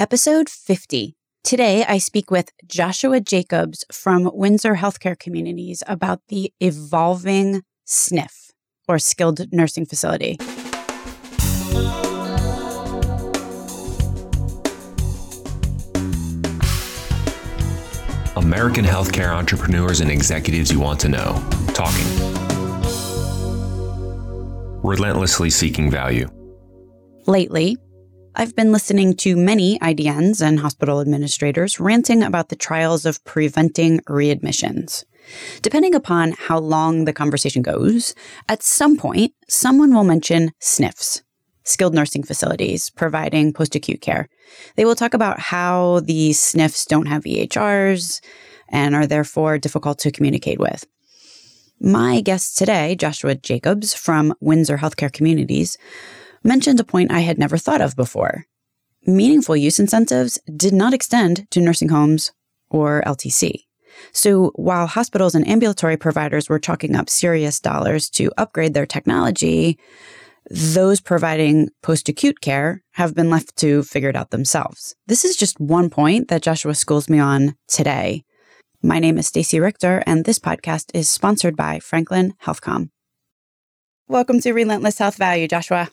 episode 50. Today, I speak with Joshua Jacobs from Windsor Healthcare Communities about the evolving SNF, or skilled nursing facility. American healthcare entrepreneurs and executives you want to know. Talking. Relentlessly seeking value. Lately, I've been listening to many IDNs and hospital administrators ranting about the trials of preventing readmissions. Depending upon how long the conversation goes, at some point, someone will mention SNFs, skilled nursing facilities providing post acute care. They will talk about how these SNFs don't have EHRs and are therefore difficult to communicate with. My guest today, Joshua Jacobs from Windsor Healthcare Communities, mentioned a point I had never thought of before. Meaningful use incentives did not extend to nursing homes or LTC. So while hospitals and ambulatory providers were chalking up serious dollars to upgrade their technology, those providing post acute care have been left to figure it out themselves. This is just one point that Joshua schools me on today. My name is Stacey Richter, and this podcast is sponsored by Franklin HealthCom. Welcome to Relentless Health Value, Joshua.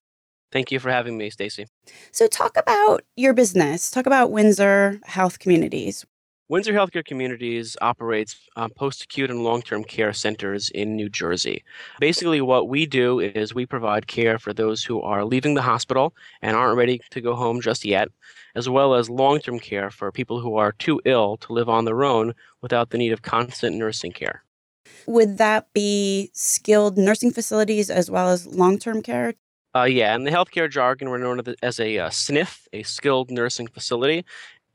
Thank you for having me, Stacy. So, talk about your business. Talk about Windsor Health Communities. Windsor Healthcare Communities operates um, post acute and long term care centers in New Jersey. Basically, what we do is we provide care for those who are leaving the hospital and aren't ready to go home just yet, as well as long term care for people who are too ill to live on their own without the need of constant nursing care. Would that be skilled nursing facilities as well as long term care? Uh, yeah, in the healthcare jargon, we're known as a uh, SNF, a skilled nursing facility.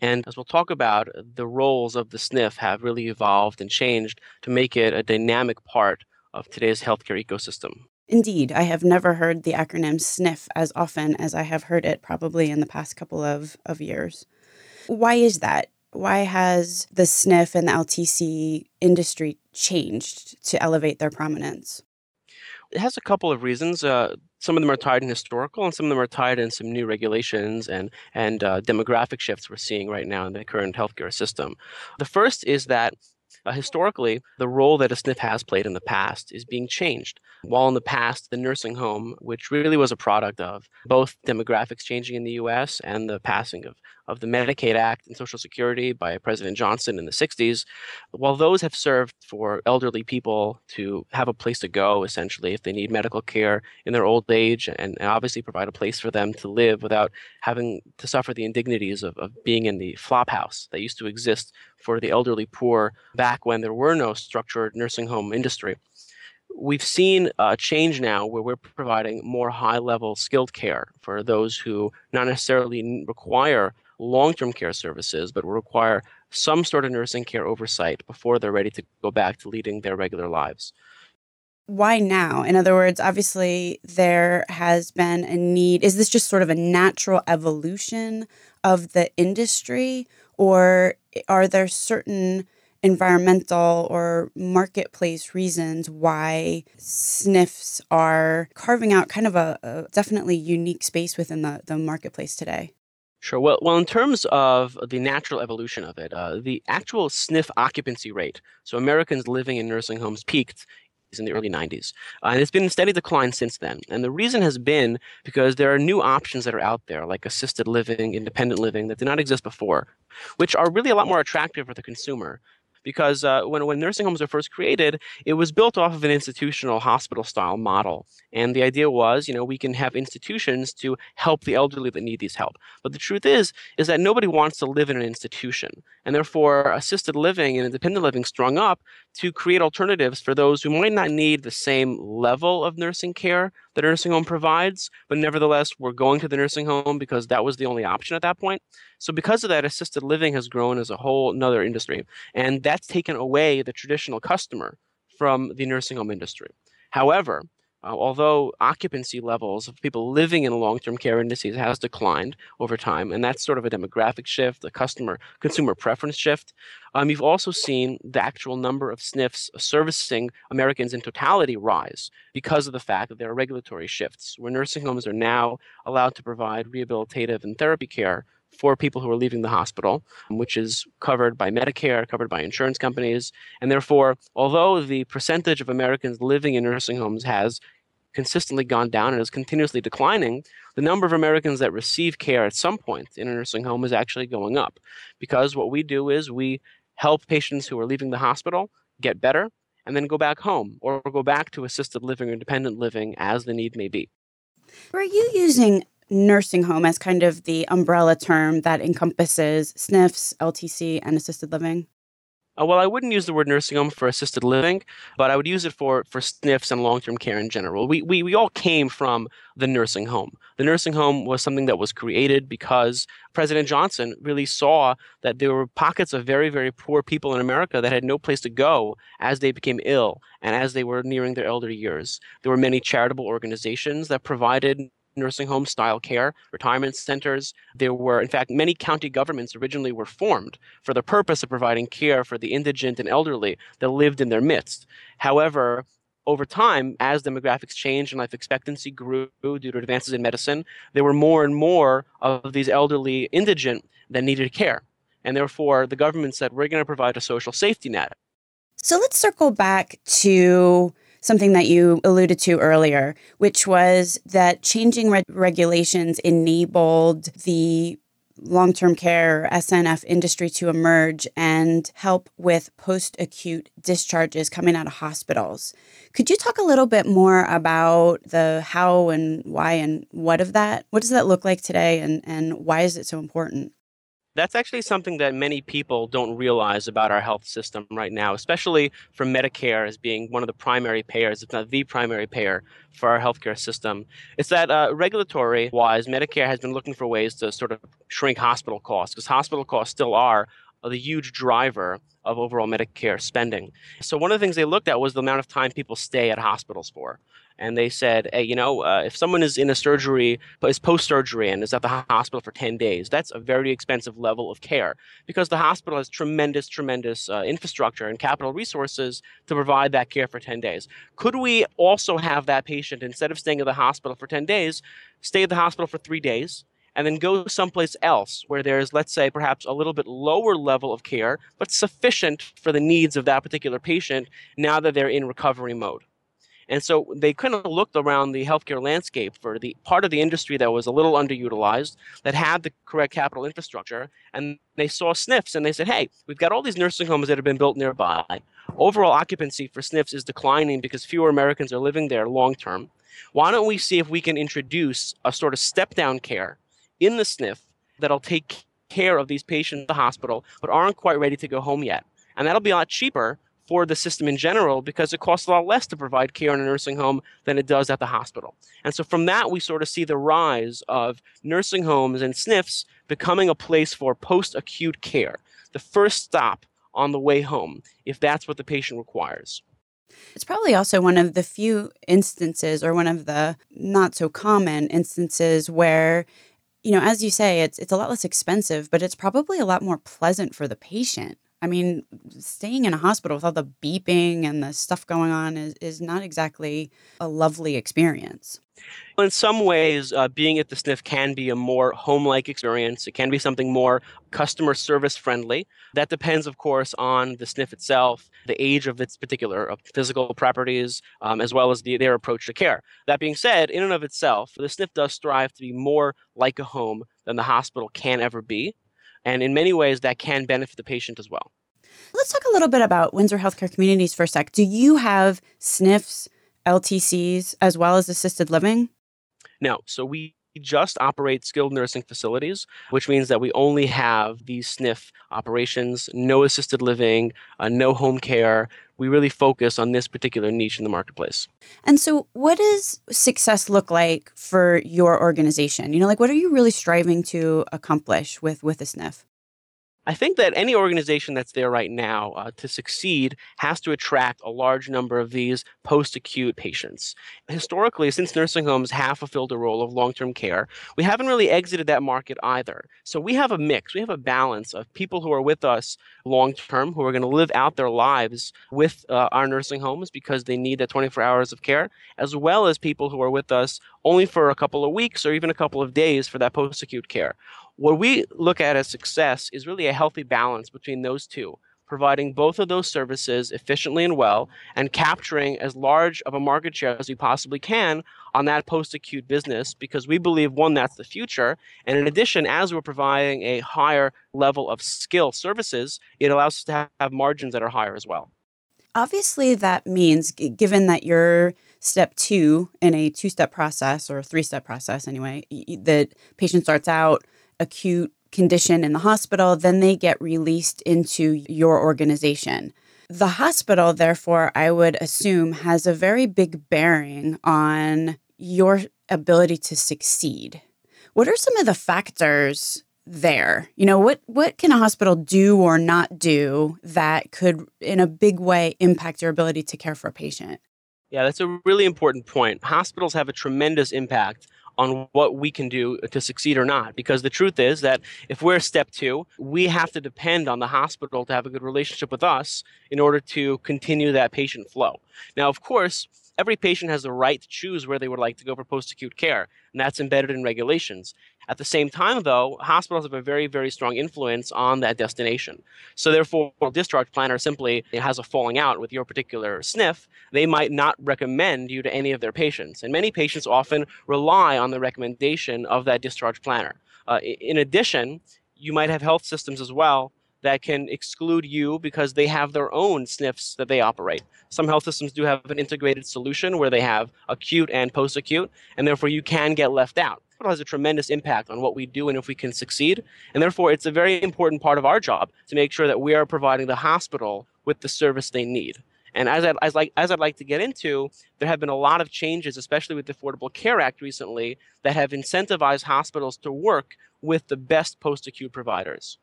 And as we'll talk about, the roles of the SNF have really evolved and changed to make it a dynamic part of today's healthcare ecosystem. Indeed, I have never heard the acronym SNF as often as I have heard it probably in the past couple of, of years. Why is that? Why has the SNF and the LTC industry changed to elevate their prominence? It has a couple of reasons. Uh, some of them are tied in historical, and some of them are tied in some new regulations and and uh, demographic shifts we're seeing right now in the current healthcare system. The first is that uh, historically, the role that a SNF has played in the past is being changed. While in the past, the nursing home, which really was a product of both demographics changing in the US and the passing of, of the Medicaid Act and Social Security by President Johnson in the 60s, while those have served for elderly people to have a place to go, essentially, if they need medical care in their old age, and, and obviously provide a place for them to live without having to suffer the indignities of, of being in the flop house that used to exist for the elderly poor back when there were no structured nursing home industry. We've seen a change now where we're providing more high level skilled care for those who not necessarily require long term care services, but require some sort of nursing care oversight before they're ready to go back to leading their regular lives. Why now? In other words, obviously, there has been a need. Is this just sort of a natural evolution of the industry? Or are there certain environmental or marketplace reasons why SNFs are carving out kind of a, a, definitely unique space within the, the marketplace today? Sure. Well, well, in terms of the natural evolution of it, uh, the actual SNF occupancy rate, so Americans living in nursing homes, peaked in the early 90s. Uh, and it's been in steady decline since then. And the reason has been because there are new options that are out there, like assisted living, independent living, that did not exist before, which are really a lot more attractive for the consumer because uh, when, when nursing homes were first created, it was built off of an institutional hospital style model. And the idea was, you know, we can have institutions to help the elderly that need these help. But the truth is, is that nobody wants to live in an institution. And therefore, assisted living and independent living strung up to create alternatives for those who might not need the same level of nursing care that a nursing home provides, but nevertheless were going to the nursing home because that was the only option at that point. So because of that, assisted living has grown as a whole another industry. And that's taken away the traditional customer from the nursing home industry. However, uh, although occupancy levels of people living in long-term care indices has declined over time, and that's sort of a demographic shift, a customer consumer preference shift. Um, you've also seen the actual number of SNFs servicing Americans in totality rise because of the fact that there are regulatory shifts, where nursing homes are now allowed to provide rehabilitative and therapy care for people who are leaving the hospital, which is covered by Medicare, covered by insurance companies. And therefore, although the percentage of Americans living in nursing homes has consistently gone down and is continuously declining, the number of Americans that receive care at some point in a nursing home is actually going up. Because what we do is we help patients who are leaving the hospital get better and then go back home or go back to assisted living or independent living as the need may be. Are you using nursing home as kind of the umbrella term that encompasses SNFs, LTC, and assisted living? Uh, well, I wouldn't use the word nursing home for assisted living, but I would use it for, for SNFs and long term care in general. We, we, we all came from the nursing home. The nursing home was something that was created because President Johnson really saw that there were pockets of very, very poor people in America that had no place to go as they became ill and as they were nearing their elder years. There were many charitable organizations that provided nursing home style care, retirement centers. There were, in fact, many county governments originally were formed for the purpose of providing care for the indigent and elderly that lived in their midst. However, over time, as demographics changed and life expectancy grew due to advances in medicine, there were more and more of these elderly indigent that needed care. And therefore, the government said, we're going to provide a social safety net. So let's circle back to something that you alluded to earlier, which was that changing re- regulations enabled the long term care SNF industry to emerge and help with post acute discharges coming out of hospitals. Could you talk a little bit more about the how and why and what of that? What does that look like today and, and why is it so important? That's actually something that many people don't realize about our health system right now, especially for Medicare as being one of the primary payers, if not the primary payer for our healthcare system. It's that uh, regulatory wise, Medicare has been looking for ways to sort of shrink hospital costs because hospital costs still are the huge driver of overall Medicare spending. So, one of the things they looked at was the amount of time people stay at hospitals for and they said, hey, you know, uh, if someone is in a surgery, is post surgery and is at the hospital for 10 days, that's a very expensive level of care because the hospital has tremendous, tremendous uh, infrastructure and capital resources to provide that care for 10 days. Could we also have that patient, instead of staying at the hospital for 10 days, stay at the hospital for three days? and then go someplace else where there's, let's say, perhaps a little bit lower level of care, but sufficient for the needs of that particular patient now that they're in recovery mode. And so they kind of looked around the healthcare landscape for the part of the industry that was a little underutilized, that had the correct capital infrastructure, and they saw SNFs and they said, hey, we've got all these nursing homes that have been built nearby. Overall occupancy for SNFs is declining because fewer Americans are living there long term. Why don't we see if we can introduce a sort of step down care in the SNF that'll take care of these patients at the hospital but aren't quite ready to go home yet? And that'll be a lot cheaper for the system in general because it costs a lot less to provide care in a nursing home than it does at the hospital. And so from that, we sort of see the rise of nursing homes and SNFs becoming a place for post acute care, the first stop on the way home, if that's what the patient requires. It's probably also one of the few instances, or one of the not so common instances, where you know, as you say, it's it's a lot less expensive, but it's probably a lot more pleasant for the patient. I mean, staying in a hospital with all the beeping and the stuff going on is, is not exactly a lovely experience. In some ways, uh, being at the SNF can be a more home like experience. It can be something more customer service friendly. That depends, of course, on the SNF itself, the age of its particular uh, physical properties, um, as well as the, their approach to care. That being said, in and of itself, the SNF does strive to be more like a home than the hospital can ever be. And in many ways, that can benefit the patient as well. Let's talk a little bit about Windsor Healthcare Communities for a sec. Do you have SNFs, LTCs, as well as assisted living? No. So we just operate skilled nursing facilities, which means that we only have these SNF operations, no assisted living, uh, no home care. We really focus on this particular niche in the marketplace. And so, what does success look like for your organization? You know, like what are you really striving to accomplish with with a SNF? I think that any organization that's there right now uh, to succeed has to attract a large number of these post acute patients. Historically, since nursing homes have fulfilled a role of long term care, we haven't really exited that market either. So we have a mix, we have a balance of people who are with us long term, who are going to live out their lives with uh, our nursing homes because they need that 24 hours of care, as well as people who are with us only for a couple of weeks or even a couple of days for that post acute care. What we look at as success is really a healthy balance between those two providing both of those services efficiently and well, and capturing as large of a market share as we possibly can on that post acute business because we believe, one, that's the future. And in addition, as we're providing a higher level of skill services, it allows us to have margins that are higher as well. Obviously, that means, given that you're step two in a two step process or three step process anyway, that patient starts out acute condition in the hospital, then they get released into your organization. The hospital, therefore, I would assume, has a very big bearing on your ability to succeed. What are some of the factors there? You know, what what can a hospital do or not do that could in a big way impact your ability to care for a patient? Yeah, that's a really important point. Hospitals have a tremendous impact on what we can do to succeed or not. Because the truth is that if we're step two, we have to depend on the hospital to have a good relationship with us in order to continue that patient flow. Now, of course, every patient has the right to choose where they would like to go for post acute care, and that's embedded in regulations. At the same time, though, hospitals have a very, very strong influence on that destination. So, therefore, a discharge planner simply has a falling out with your particular SNF, they might not recommend you to any of their patients. And many patients often rely on the recommendation of that discharge planner. Uh, in addition, you might have health systems as well that can exclude you because they have their own SNFs that they operate. Some health systems do have an integrated solution where they have acute and post acute, and therefore you can get left out has a tremendous impact on what we do and if we can succeed. And therefore, it's a very important part of our job to make sure that we are providing the hospital with the service they need. And as, I, as, like, as I'd like to get into, there have been a lot of changes, especially with the Affordable Care Act recently, that have incentivized hospitals to work with the best post acute providers.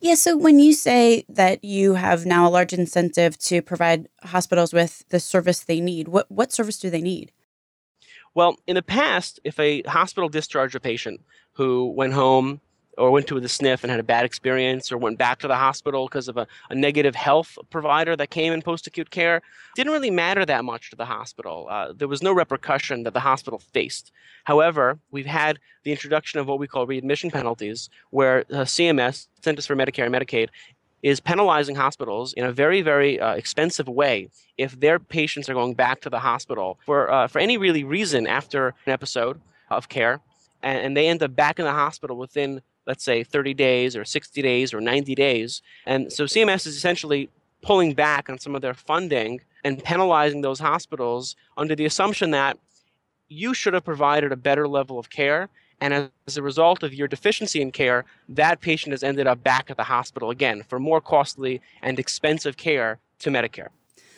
Yeah, so when you say that you have now a large incentive to provide hospitals with the service they need, what, what service do they need? Well, in the past, if a hospital discharged a patient who went home or went to the SNF and had a bad experience or went back to the hospital because of a, a, negative health provider that came in post acute care, didn't really matter that much to the hospital. Uh, there was no repercussion that the hospital faced. However, we've had the introduction of what we call readmission penalties, where uh, CMS, Centers for Medicare and Medicaid, is penalizing hospitals in a very, very uh, expensive way if their patients are going back to the hospital for, uh, for any really reason after an episode of care, and, and they end up back in the hospital within, let's say, 30 days or 60 days or 90 days. And so CMS is essentially pulling back on some of their funding and penalizing those hospitals under the assumption that you should have provided a better level of care and as a result of your deficiency in care, that patient has ended up back at the hospital again for more costly and expensive care to Medicare.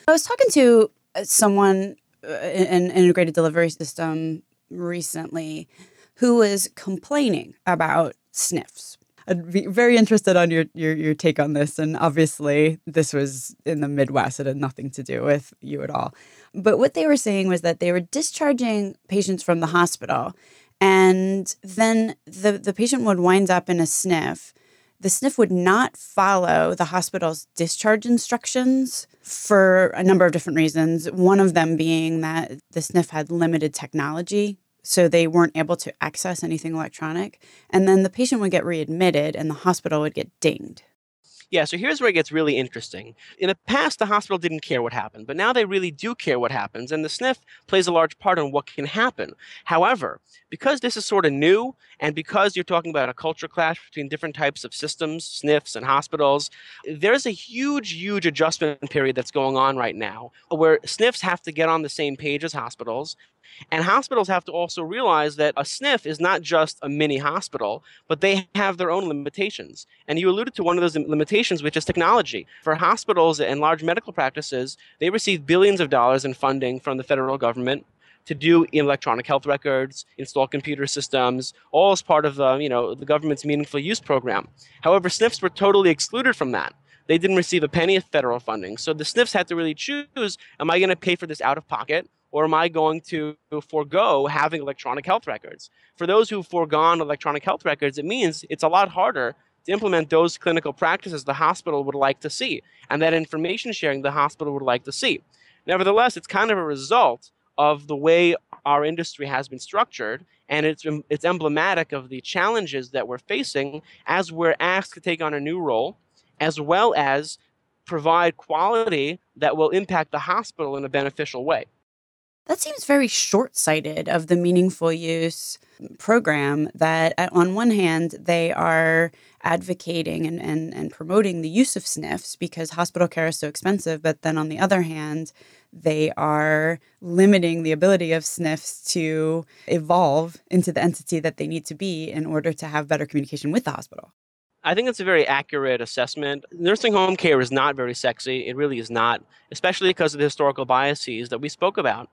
I was talking to uh, someone in uh, an integrated delivery system recently who was complaining about SNFs. I'd be very interested on your, your, your take on this. And obviously, this was in the Midwest. It had nothing to do with you at all. But what they were saying was that they were discharging patients from the hospital and then the, the patient would wind up in a SNF. The SNF would not follow the hospital's discharge instructions for a number of different reasons. One of them being that the SNF had limited technology, so they weren't able to access anything electronic. And then the patient would get readmitted and the hospital would get dinged. Yeah, so here's where it gets really interesting. In the past, the hospital didn't care what happened, but now they really do care what happens, and the SNF plays a large part in what can happen. However, because this is sort of new, and because you're talking about a culture clash between different types of systems, SNFs and hospitals, there's a huge, huge adjustment period that's going on right now where SNFs have to get on the same page as hospitals, and hospitals have to also realize that a SNF is not just a mini hospital, but they have their own limitations. And you alluded to one of those limitations, which is technology. For hospitals and large medical practices, they receive billions of dollars in funding from the federal government to do electronic health records, install computer systems, all as part of uh, you know the government's meaningful use program. However, SNFs were totally excluded from that. They didn't receive a penny of federal funding. So the SNFs had to really choose: Am I going to pay for this out of pocket, or am I going to forego having electronic health records? For those who've foregone electronic health records, it means it's a lot harder to implement those clinical practices the hospital would like to see and that information sharing the hospital would like to see. Nevertheless, it's kind of a result of the way our industry has been structured and it's it's emblematic of the challenges that we're facing as we're asked to take on a new role as well as provide quality that will impact the hospital in a beneficial way that seems very short sighted of the meaningful use program that, on one hand, they are advocating and, and, and promoting the use of SNFs because hospital care is so expensive. But then on the other hand, they are limiting the ability of SNFs to evolve into the entity that they need to be in order to have better communication with the hospital. I think it's a very accurate assessment. Nursing home care is not very sexy. It really is not, especially because of the historical biases that we spoke about.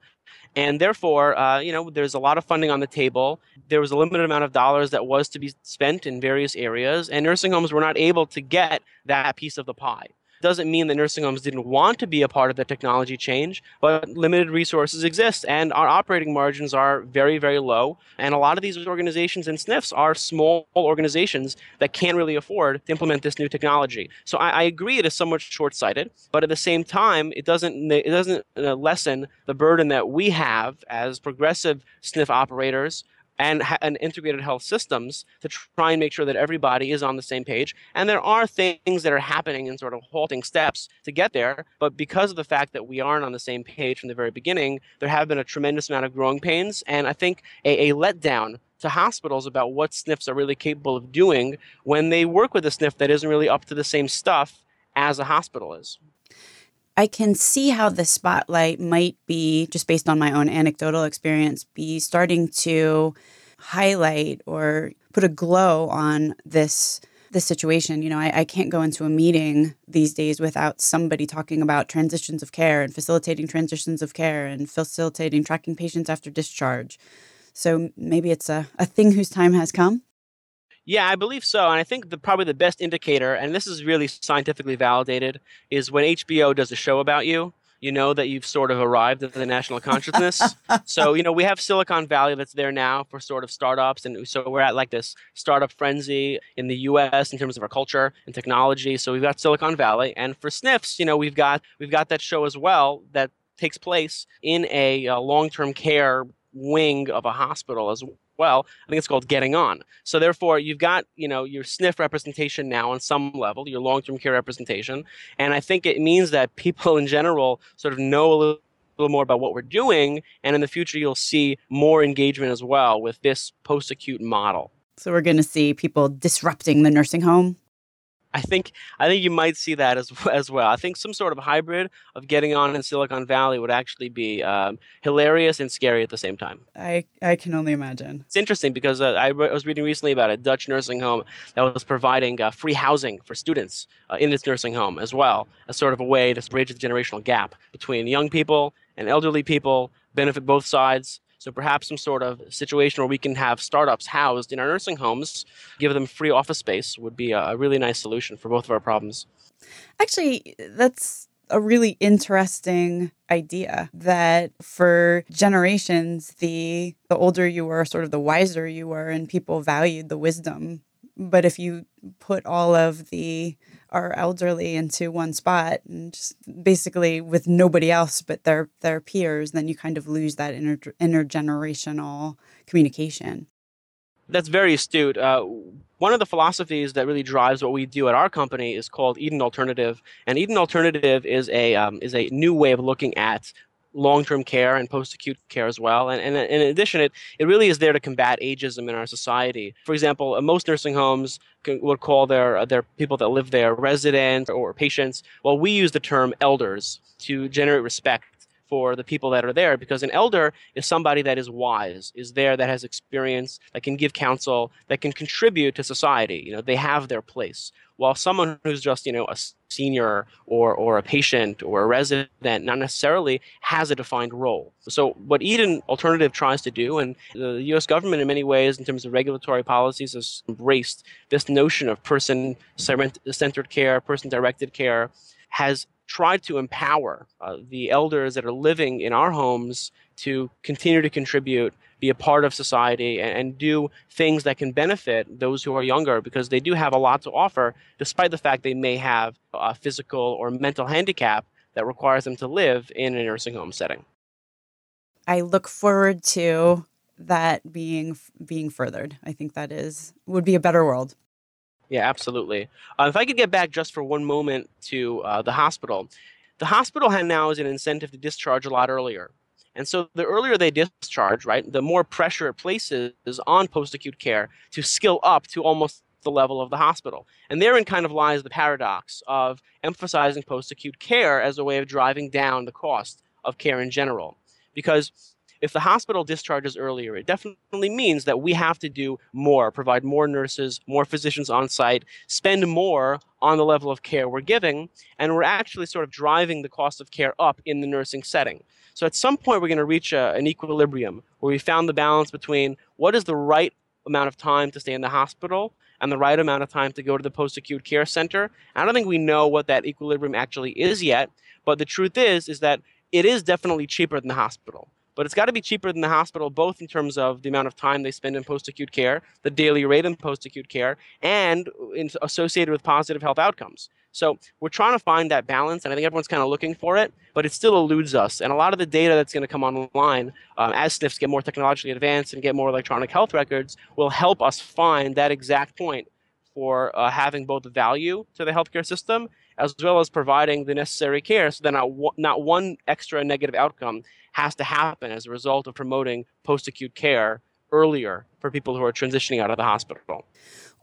And therefore, uh, you know, there's a lot of funding on the table. There was a limited amount of dollars that was to be spent in various areas, and nursing homes were not able to get that piece of the pie doesn't mean that nursing homes didn't want to be a part of the technology change, but limited resources exist and our operating margins are very, very low. And a lot of these organizations and SNFs are small organizations that can't really afford to implement this new technology. So I, I agree it is somewhat short-sighted, but at the same time, it doesn't it doesn't uh, lessen the burden that we have as progressive SNF operators and, and integrated health systems to try and make sure that everybody is on the same page. And there are things that are happening in sort of halting steps to get there. But because of the fact that we aren't on the same page from the very beginning, there have been a tremendous amount of growing pains. And I think a, a letdown to hospitals about what SNFs are really capable of doing when they work with a SNF that isn't really up to the same stuff as a hospital is. I can see how the spotlight might be, just based on my own anecdotal experience, be starting to highlight or put a glow on this this situation. You know, I, I can't go into a meeting these days without somebody talking about transitions of care and facilitating transitions of care and facilitating tracking patients after discharge. So maybe it's a, a thing whose time has come. Yeah, I believe so. And I think the probably the best indicator, and this is really scientifically validated, is when HBO does a show about you, you know that you've sort of arrived at the national consciousness. so, you know, we have Silicon Valley that's there now for sort of startups. And so we're at like this startup frenzy in the US in terms of our culture and technology. So we've got Silicon Valley. And for SNFs, you know, we've got we've got that show as well that takes place in a, a long-term care wing of a hospital as well. I think it's called getting on. So therefore, you've got you know your SNF representation now on some level, your long-term care representation, and I think it means that people in general sort of know a little more about what we're doing and in the future you'll see more engagement as well with this post-acute model so we're going to see people disrupting the nursing home I think I think you might see that as as well. I think some sort of hybrid of getting on in Silicon Valley would actually be um, hilarious and scary at the same time. I I can only imagine. It's interesting because uh, I, re- I, was reading recently about a Dutch nursing home that was providing uh, free housing for students uh, in its nursing home as well, as sort of a way to bridge the generational gap between young people and elderly people, benefit both sides. So perhaps some sort of situation where we can have startups housed in our nursing homes, give them free office space would be a really nice solution for both of our problems. Actually, that's a really interesting idea that for generations the the older you were sort of the wiser you were and people valued the wisdom but if you put all of the our elderly into one spot and just basically with nobody else but their their peers, then you kind of lose that inter, intergenerational communication. That's very astute. Uh, one of the philosophies that really drives what we do at our company is called Eden Alternative, and Eden Alternative is a um, is a new way of looking at long-term care and post-acute care as well. And, and, in addition, it, it really is there to combat ageism in our society. For example, uh, most nursing homes can, would call their, uh, their people that live there residents or patients. Well, we use the term elders to generate respect for the people that are there because an elder is somebody that is wise, is there that has experience, that can give counsel, that can contribute to society. You know, they have their place. While someone who's just, you know, a senior or, or a patient or a resident not necessarily has a defined role. So what Eden Alternative tries to do, and the US government in many ways in terms of regulatory policies has embraced this notion of person-centered care, person-directed care, has tried to empower uh, the elders that are living in our homes to continue to contribute, be a part of society, and, and, do things that can benefit those who are younger because they do have a lot to offer, despite the fact they may have a physical or mental handicap that requires them to live in a nursing home setting. I look forward to that being being furthered. I think that is would be a better world. Yeah, absolutely. Uh, if I could get back just for one moment to uh, the hospital, the hospital now has an incentive to discharge a lot earlier. And so the earlier they discharge, right, the more pressure it places on post acute care to skill up to almost the level of the hospital. And therein kind of lies the paradox of emphasizing post acute care as a way of driving down the cost of care in general. Because if the hospital discharges earlier, it definitely means that we have to do more, provide more nurses, more physicians on site, spend more on the level of care we're giving, and we're actually sort of driving the cost of care up in the nursing setting. So at some point, we're going to reach a, an equilibrium where we found the balance between what is the right amount of time to stay in the hospital and the right amount of time to go to the post acute care center. I don't think we know what that equilibrium actually is yet, but the truth is is that it is definitely cheaper than the hospital but it's got to be cheaper than the hospital, both in terms of the amount of time they spend in post acute care, the daily rate in post acute care, and associated with positive health outcomes. So we're trying to find that balance, and I think everyone's kind of looking for it, but it still eludes us. And a lot of the data that's going to come online um, as SNFs get more technologically advanced and get more electronic health records will help us find that exact point for uh, having both value to the healthcare system as well as providing the necessary care so that not, not one extra negative outcome has to happen as a result of promoting post acute care earlier for people who are transitioning out of the hospital.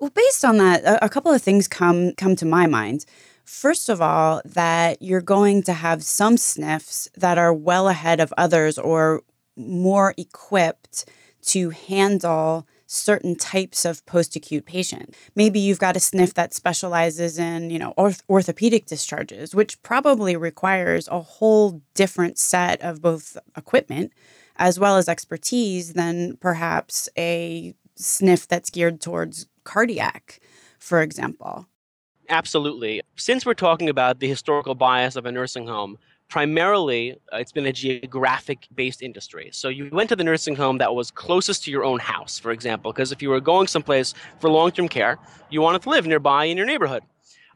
Well, based on that, a, couple of things come come to my mind. First of all, that you're going to have some SNFs that are well ahead of others or more equipped to handle certain types of post-acute patient. Maybe you've got a SNF that specializes in, you know, orth- orthopedic discharges, which probably requires a whole different set of both equipment as well as expertise than perhaps a SNF that's geared towards cardiac, for example. Absolutely. Since we're talking about the historical bias of a nursing home, primarily uh, it's been a geographic based industry. So you went to the nursing home that was closest to your own house, for example, because if you were going someplace for long term care, you wanted to live nearby in your neighborhood.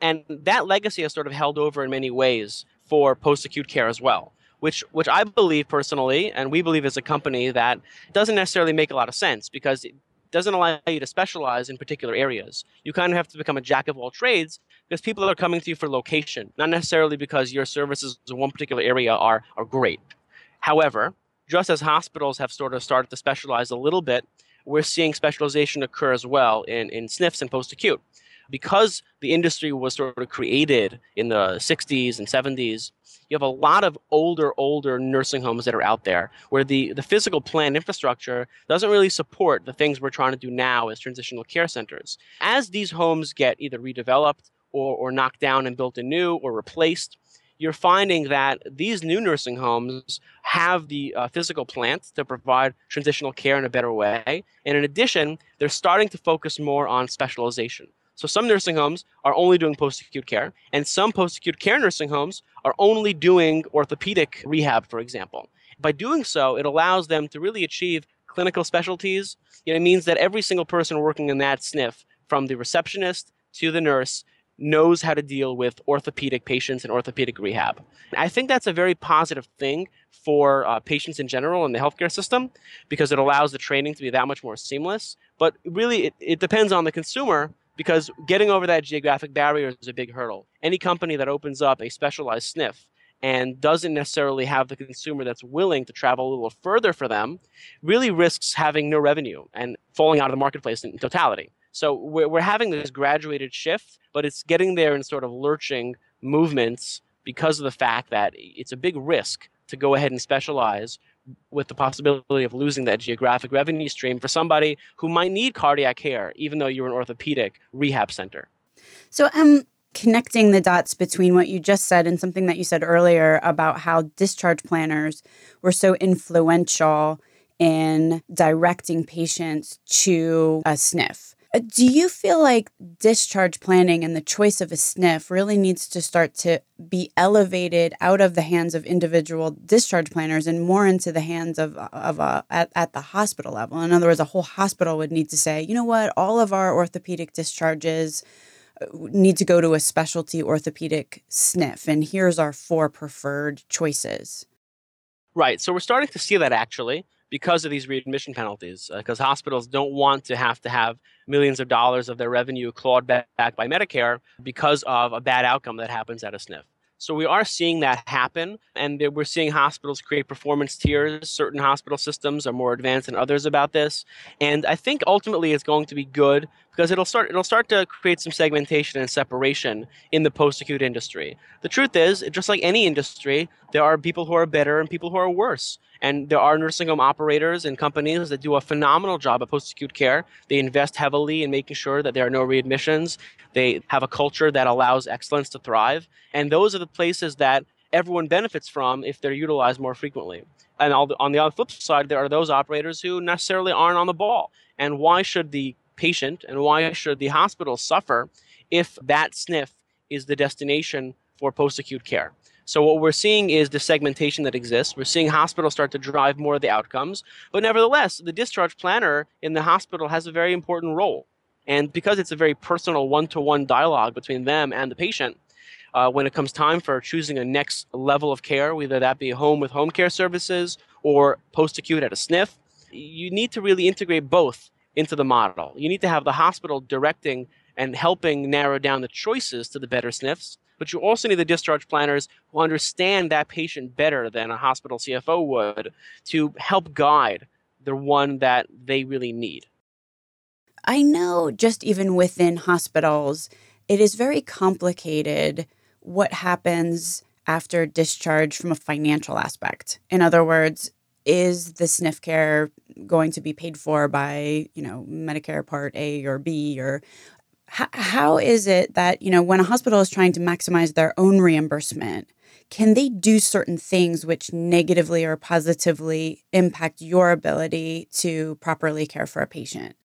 And that legacy has sort of held over in many ways for post acute care as well. Which, which I believe personally, and we believe as a company, that doesn't necessarily make a lot of sense because it doesn't allow you to specialize in particular areas. You kind of have to become a jack of all trades because people are coming to you for location, not necessarily because your services in one particular area are, are great. However, just as hospitals have sort of started to specialize a little bit, we're seeing specialization occur as well in, in SNFs and post acute. Because the industry was sort of created in the 60s and 70s, you have a lot of older, older nursing homes that are out there where the, the physical plant infrastructure doesn't really support the things we're trying to do now as transitional care centers. As these homes get either redeveloped or, or knocked down and built anew or replaced, you're finding that these new nursing homes have the uh, physical plant to provide transitional care in a better way. And in addition, they're starting to focus more on specialization. So some nursing homes are only doing post-acute care, and some post-acute care nursing homes are only doing orthopedic rehab, for example. By doing so, it allows them to really achieve clinical specialties. it means that every single person working in that SNF, from the receptionist to the nurse, knows how to deal with orthopedic patients and orthopedic rehab. I think that's a very positive thing for uh, patients in general in the healthcare system because it allows the training to be that much more seamless. But really, it, it depends on the consumer because getting over that geographic barrier is a big hurdle. Any company that opens up a specialized SNF and doesn't necessarily have the consumer that's willing to travel a little further for them really risks having no revenue and falling out of the marketplace in totality. So we're, we're having this graduated shift, but it's getting there in sort of lurching movements because of the fact that it's a big risk to go ahead and specialize with the possibility of losing that geographic revenue stream for somebody who might need cardiac care, even though you're an orthopedic rehab center. So I'm connecting the dots between what you just said and something that you said earlier about how discharge planners were so influential in directing patients to a SNF. Uh, do you feel like discharge planning and the choice of a SNF really needs to start to be elevated out of the hands of individual discharge planners and more into the hands of of a at, at the hospital level? In other words, a whole hospital would need to say, you know what, all of our orthopedic discharges uh, need to go to a specialty orthopedic SNF, and here's our four preferred choices. Right. So we're starting to see that actually because of these readmission penalties, because uh, hospitals don't want to have to have millions of dollars of their revenue clawed back by Medicare because of a bad outcome that happens at a SNF. So we are seeing that happen, and we're seeing hospitals create performance tiers. Certain hospital systems are more advanced than others about this, and I think ultimately it's going to be good because it'll start it'll start to create some segmentation and separation in the post-acute industry. The truth is, just like any industry, there are people who are better and people who are worse. And there are nursing home operators and companies that do a phenomenal job of post acute care. They invest heavily in making sure that there are no readmissions. They have a culture that allows excellence to thrive. And those are the places that everyone benefits from if they're utilized more frequently. And on the flip side, there are those operators who necessarily aren't on the ball. And why should the patient and why should the hospital suffer if that SNF is the destination for post acute care? So what we're seeing is the segmentation that exists. We're seeing hospitals start to drive more of the outcomes, but nevertheless, the discharge planner in the hospital has a very important role. And because it's a very personal one-to-one dialogue between them and the patient, uh, when it comes time for choosing a next level of care, whether that be home with home care services or post-acute at a SNF, you need to really integrate both into the model. You need to have the hospital directing and helping narrow down the choices to the better SNFs, but you also need the discharge planners who understand that patient better than a hospital CFO would to help guide the one that they really need. I know just even within hospitals, it is very complicated what happens after discharge from a financial aspect. In other words, is the SNF care going to be paid for by, you know, Medicare Part A or B or how is it that, you know, when a hospital is trying to maximize their own reimbursement, can they do certain things which negatively or positively impact your ability to properly care for a patient?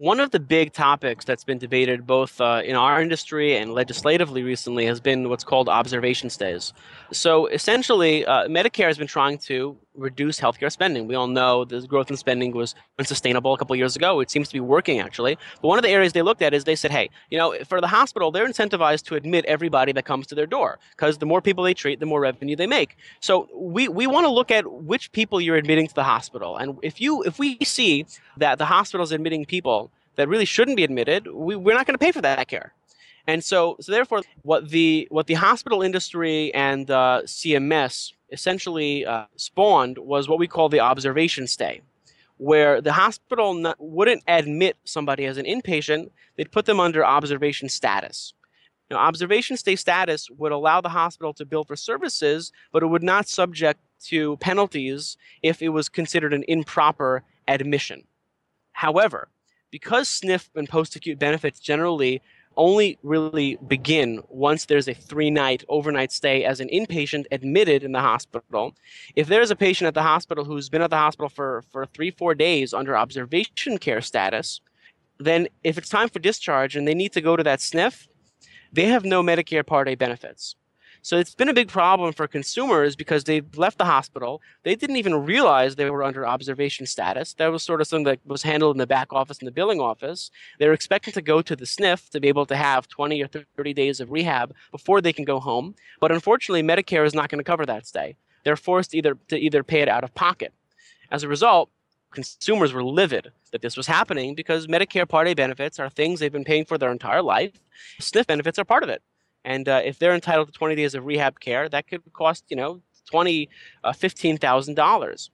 One of the big topics that's been debated both uh, in our industry and legislatively recently has been what's called observation stays. So essentially, uh, Medicare has been trying to reduce healthcare spending. We all know the growth in spending was unsustainable a couple years ago. It seems to be working actually. But one of the areas they looked at is they said, hey, you know, for the hospital, they're incentivized to admit everybody that comes to their door because the more people they treat, the more revenue they make. So we, we want to look at which people you're admitting to the hospital. And if you if we see that the hospital is admitting people that really shouldn't be admitted, we, we're not going to pay for that care. And so, so therefore, what the what the hospital industry and uh, CMS essentially uh, spawned was what we call the observation stay, where the hospital wouldn't admit somebody as an inpatient; they'd put them under observation status. Now, observation stay status would allow the hospital to bill for services, but it would not subject to penalties if it was considered an improper admission. However, because SNF and post acute benefits generally only really begin once there's a three night overnight stay as an inpatient admitted in the hospital. If there's a patient at the hospital who's been at the hospital for, for three, four days under observation care status, then if it's time for discharge and they need to go to that SNF, they have no Medicare Part A benefits. So it's been a big problem for consumers because they left the hospital. They didn't even realize they were under observation status. That was sort of something that was handled in the back office and the billing office. They were expected to go to the SNF to be able to have 20 or 30 days of rehab before they can go home. But unfortunately, Medicare is not going to cover that stay. They're forced either to either pay it out of pocket. As a result, consumers were livid that this was happening because Medicare Part A benefits are things they've been paying for their entire life. SNF benefits are part of it. And uh, if they're entitled to 20 days of rehab care, that could cost, you know, 20, uh, $15,000.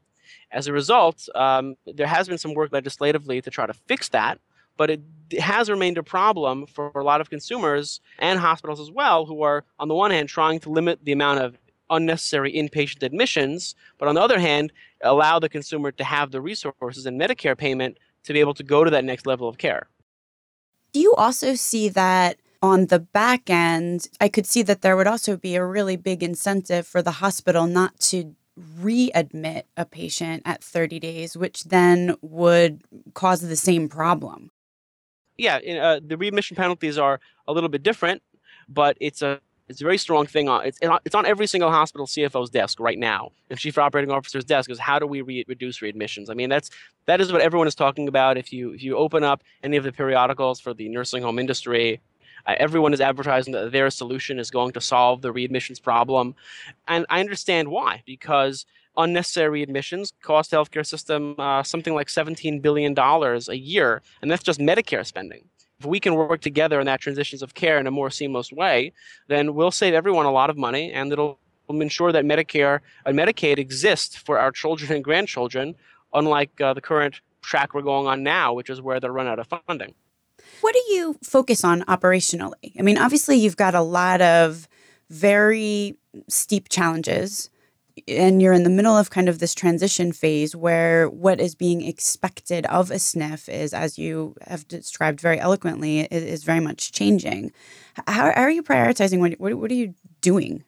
As a result, um, there has been some work legislatively to try to fix that, but it has remained a problem for a lot of consumers and hospitals as well, who are, on the one hand, trying to limit the amount of unnecessary inpatient admissions, but on the other hand, allow the consumer to have the resources and Medicare payment to be able to go to that next level of care. Do you also see that on the back end, I could see that there would also be a really big incentive for the hospital not to readmit a patient at 30 days, which then would cause the same problem. Yeah, uh, the readmission penalties are a little bit different, but it's a it's a very strong thing. On, it's, it's on every single hospital CFO's desk right now, and chief operating officer's desk is how do we re- reduce readmissions? I mean, that's that is what everyone is talking about. If you if you open up any of the periodicals for the nursing home industry, Uh, everyone is advertising that their solution is going to solve the readmissions problem. And I understand why, because unnecessary admissions cost the healthcare system uh, something like $17 billion a year, and that's just Medicare spending. If we can work together in that transitions of care in a more seamless way, then we'll save everyone a lot of money, and it'll ensure that Medicare and Medicaid exist for our children and grandchildren, unlike uh, the current track we're going on now, which is where they run out of funding. What do you focus on operationally? I mean, obviously, you've got a lot of very steep challenges and you're in the middle of kind of this transition phase where what is being expected of a SNF is, as you have described very eloquently, is, very much changing. How, how, are you prioritizing? What, what are you doing?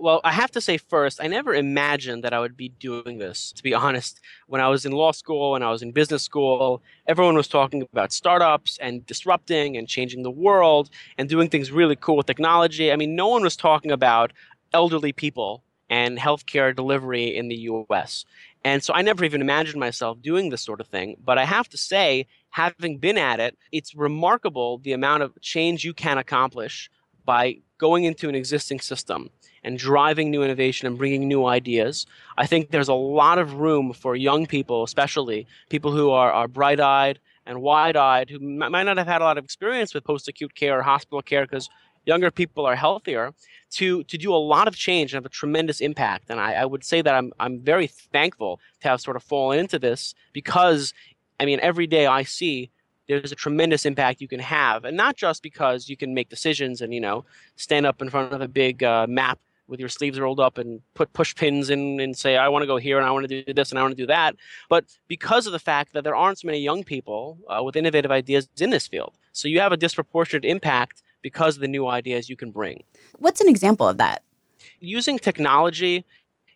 Well, I have to say first, I never imagined that I would be doing this, to be honest. When I was in law school, when I was in business school, everyone was talking about startups and disrupting and changing the world and doing things really cool with technology. I mean, no one was talking about elderly people and healthcare delivery in the US. And so I never even imagined myself doing this sort of thing. But I have to say, having been at it, it's remarkable the amount of change you can accomplish by going into an existing system and driving new innovation and bringing new ideas. I think there's a lot of room for young people, especially people who are, are bright eyed and wide eyed, who might not have had a lot of experience with post acute care or hospital care because younger people are healthier to to do a lot of change and have a tremendous impact. And I, I would say that I'm I'm very thankful to have sort of fallen into this because I mean every day I see there's a tremendous impact you can have, and not just because you can make decisions and you know stand up in front of a big uh, map with your sleeves rolled up and put push pins in and say I want to go here and I want to do this and I want to do that, but because of the fact that there aren't so many young people uh, with innovative ideas in this field, so you have a disproportionate impact because of the new ideas you can bring. What's an example of that? Using technology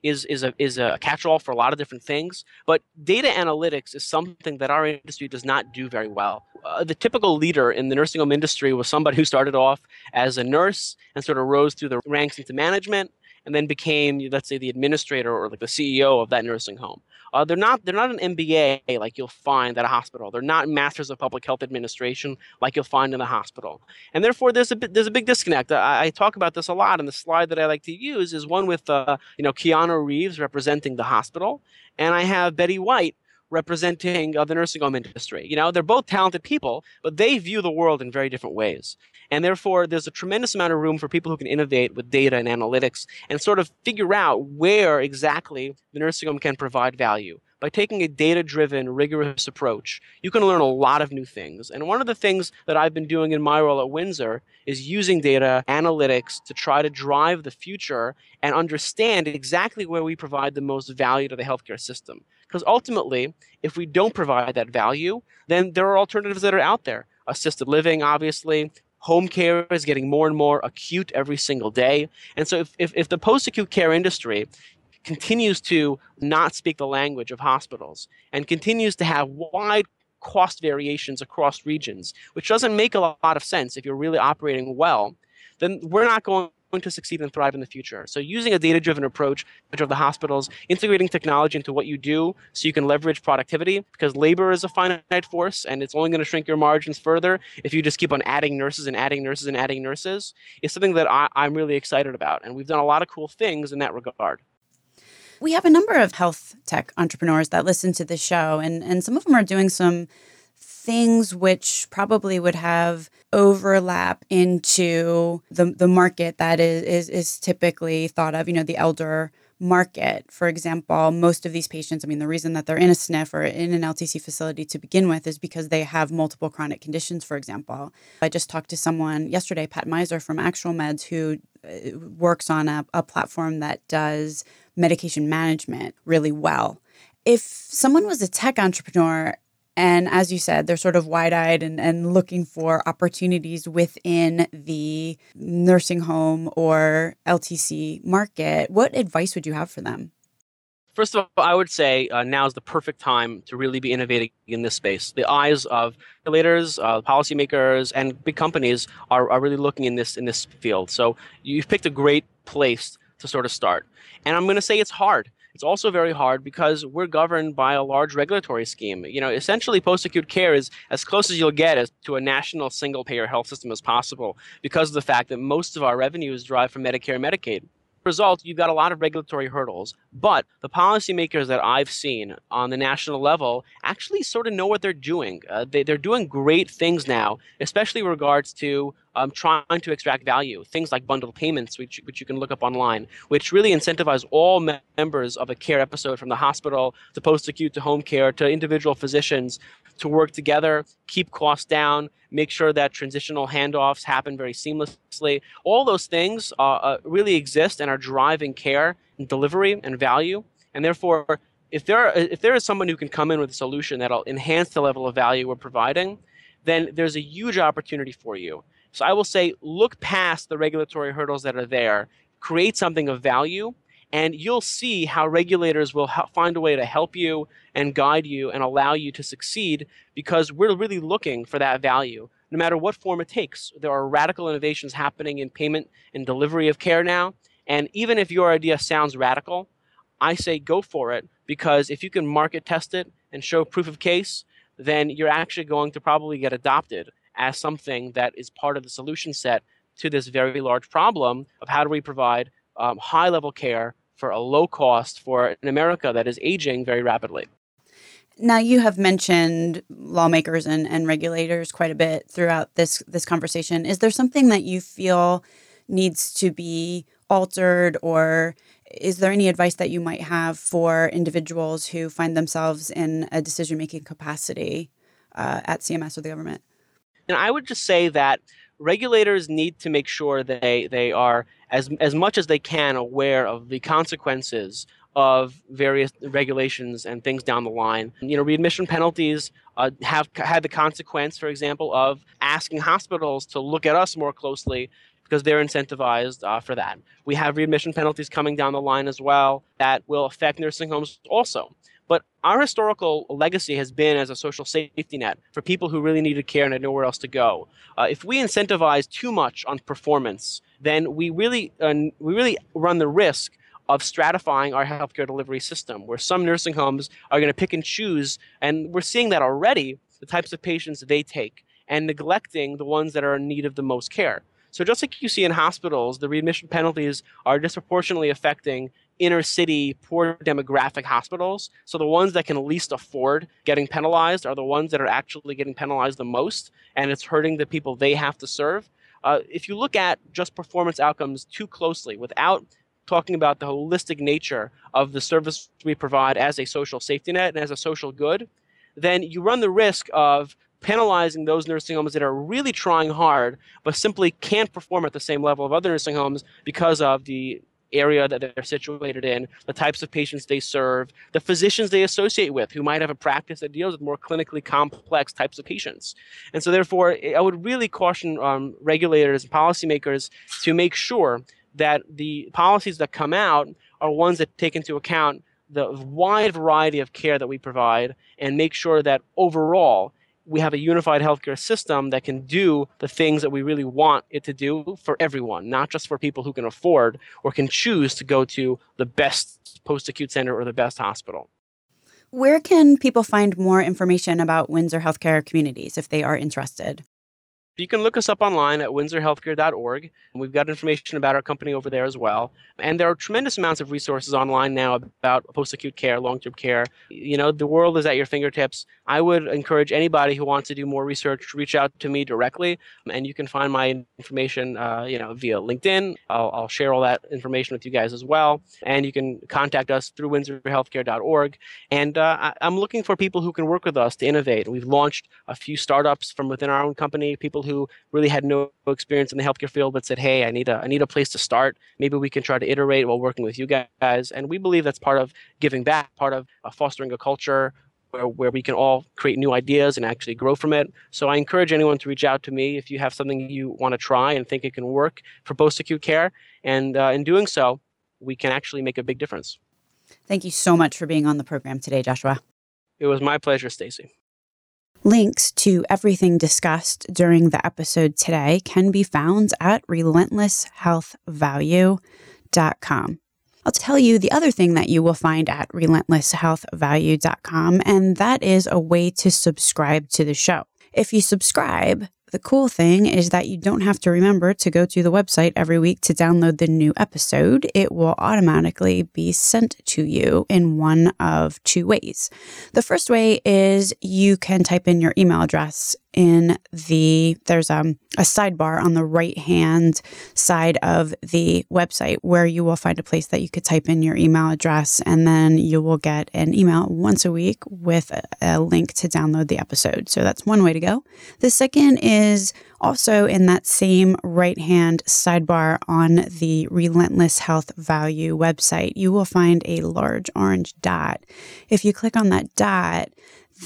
is, is a, is a catch-all for a lot of different things, but data analytics is something that our industry does not do very well. Uh, the typical leader in the nursing home industry was somebody who started off as a nurse and sort of rose through the ranks into management and then became, let's say, the administrator or like the CEO of that nursing home. Uh, they're not they're not an MBA like you'll find at a hospital. They're not Masters of Public Health Administration like you'll find in a hospital. And therefore, there's a bit, there's a big disconnect. I, I, talk about this a lot, and the slide that I like to use is one with uh, you know Keanu Reeves representing the hospital, and I have Betty White representing uh, the nursing home industry. You know, they're both talented people, but they view the world in very different ways. And therefore, there's a tremendous amount of room for people who can innovate with data and analytics and sort of figure out where exactly the nursing home can provide value. By taking a data driven, rigorous approach, you can learn a lot of new things. And one of the things that I've been doing in my role at Windsor is using data analytics to try to drive the future and understand exactly where we provide the most value to the healthcare system. Because ultimately, if we don't provide that value, then there are alternatives that are out there. Assisted living, obviously, home care is getting more and more acute every single day. And so, if, if, if the post acute care industry continues to not speak the language of hospitals and continues to have wide cost variations across regions, which doesn't make a lot of sense if you're really operating well, then we're not going to succeed and thrive in the future. So using a data-driven approach of the hospitals, integrating technology into what you do so you can leverage productivity because labor is a finite force and it's only going to shrink your margins further if you just keep on adding nurses and adding nurses and adding nurses is something that I, I'm really excited about. And we've done a lot of cool things in that regard. We have a number of health tech entrepreneurs that listen to the show, and, and some of them are doing some things which probably would have overlap into the the market that is is, is typically thought of, you know, the elder market. For example, most of these patients, I mean, the reason that they're in a SNF or in an LTC facility to begin with is because they have multiple chronic conditions, for example. I just talked to someone yesterday, Pat Meisser from Actual Meds, who uh, works on a, a platform that does medication management really well. If someone was a tech entrepreneur and as you said, they're sort of wide eyed and, and looking for opportunities within the nursing home or LTC market. What advice would you have for them? First of all, I would say uh, now is the perfect time to really be innovating in this space. The eyes of regulators, uh, policymakers, and big companies are, are really looking in this in this field. So you've picked a great place to sort of start. And I'm going to say it's hard It's also very hard because we're governed by a large regulatory scheme. You know, essentially, post acute care is as close as you'll get to a national single payer health system as possible because of the fact that most of our revenue is derived from Medicare and Medicaid As a result, you've got a lot of regulatory hurdles. But the policymakers that I've seen on the national level actually sort of know what they're doing. Uh, they, they're doing great things now, especially in regards to um, trying to extract value. Things like bundled payments, which, which you can look up online, which really incentivize all me- members of a care episode from the hospital to post acute to home care to individual physicians to work together, keep costs down, make sure that transitional handoffs happen very seamlessly. All those things uh, uh, really exist and are driving care and delivery and value. And therefore, if there, are, if there is someone who can come in with a solution that'll enhance the level of value we're providing, then there's a huge opportunity for you. So I will say, look past the regulatory hurdles that are there, create something of value, and you'll see how regulators will find a way to help you and guide you and allow you to succeed because we're really looking for that value no matter what form it takes. There are radical innovations happening in payment and delivery of care now. And even if your idea sounds radical, I say go for it because if you can market test it and show proof of case, then you're actually going to probably get adopted as something that is part of the solution set to this very large problem of how do we provide um, high level care for a low cost for an America that is aging very rapidly. Now you have mentioned lawmakers and, and regulators quite a bit throughout this this conversation. Is there something that you feel needs to be altered or is there any advice that you might have for individuals who find themselves in a decision making capacity uh, at CMS or the government? And I would just say that regulators need to make sure that they, they are as, as much as they can aware of the consequences of various regulations and things down the line. You know, readmission penalties uh, have had the consequence, for example, of asking hospitals to look at us more closely because they're incentivized uh, for that. We have readmission penalties coming down the line as well that will affect nursing homes also. But our historical legacy has been as a social safety net for people who really needed care and had nowhere else to go. Uh, if we incentivize too much on performance, then we really uh, we really run the risk of stratifying our healthcare delivery system, where some nursing homes are going to pick and choose, and we're seeing that already, the types of patients they take, and neglecting the ones that are in need of the most care. So just like you see in hospitals, the readmission penalties are disproportionately affecting inner city, poor demographic hospitals. So the ones that can least afford getting penalized are the ones that are actually getting penalized the most, and it's hurting the people they have to serve. Uh, if you look at just performance outcomes too closely without talking about the holistic nature of the service we provide as a social safety net and as a social good, then you run the risk of penalizing those nursing homes that are really trying hard but simply can't perform at the same level of other nursing homes because of the area that they're situated in, the types of patients they serve, the physicians they associate with who might have a practice that deals with more clinically complex types of patients. And so, therefore, I would really caution um, regulators and policymakers to make sure that the policies that come out are ones that take into account the wide variety of care that we provide and make sure that overall we have a unified healthcare system that can do the things that we really want it to do for everyone, not just for people who can afford or can choose to go to the best post acute center or the best hospital. Where can people find more information about Windsor Healthcare Communities if they are interested? You can look us up online at windsorhealthcare.org. And we've got information about our company over there as well. And there are tremendous amounts of resources online now about post-acute care, long-term care. You know, the world is at your fingertips. I would encourage anybody who wants to do more research to reach out to me directly. And you can find my information, uh, you know, via LinkedIn. I'll, I'll, share all that information with you guys as well. And you can contact us through windsorhealthcare.org. And uh, I, I'm looking for people who can work with us to innovate. We've launched a few startups from within our own company, people who really had no experience in the healthcare field but said, "Hey, I need a I need a place to start. Maybe we can try to iterate while working with you guys." And we believe that's part of giving back, part of uh, fostering a culture where, where we can all create new ideas and actually grow from it. So I encourage anyone to reach out to me if you have something you want to try and think it can work for post acute care. And uh, in doing so, we can actually make a big difference. Thank you so much for being on the program today, Joshua. It was my pleasure, Stacey. Links to everything discussed during the episode today can be found at relentlesshealthvalue.com. I'll tell you the other thing that you will find at relentlesshealthvalue.com, and that is a way to subscribe to the show. If you subscribe, the cool thing is that you don't have to remember to go to the website every week to download the new episode. It will automatically be sent to you in one of two ways. The first way is you can type in your email address in the there's um, a sidebar on the right hand side of the website where you will find a place that you could type in your email address and then you will get an email once a week with a, a link to download the episode. So that's one way to go. The second is also in that same right hand sidebar on the relentless health value website you will find a large orange dot. If you click on that dot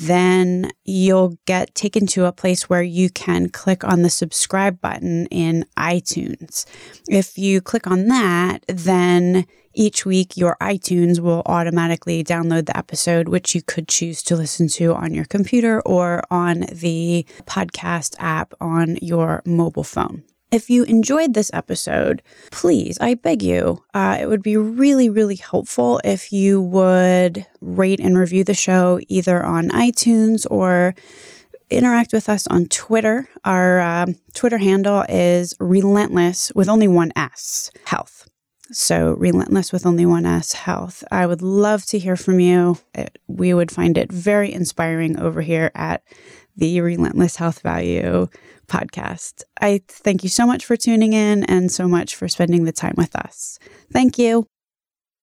then you'll get taken to a place where you can click on the subscribe button in iTunes. If you click on that, then each week your iTunes will automatically download the episode, which you could choose to listen to on your computer or on the podcast app on your mobile phone. If you enjoyed this episode, please, I beg you, uh, it would be really, really helpful if you would rate and review the show either on iTunes or interact with us on Twitter. Our uh, Twitter handle is relentless with only one S, health. So, relentless with only one S, health. I would love to hear from you. It, we would find it very inspiring over here at the Relentless Health Value podcast. I thank you so much for tuning in and so much for spending the time with us. Thank you.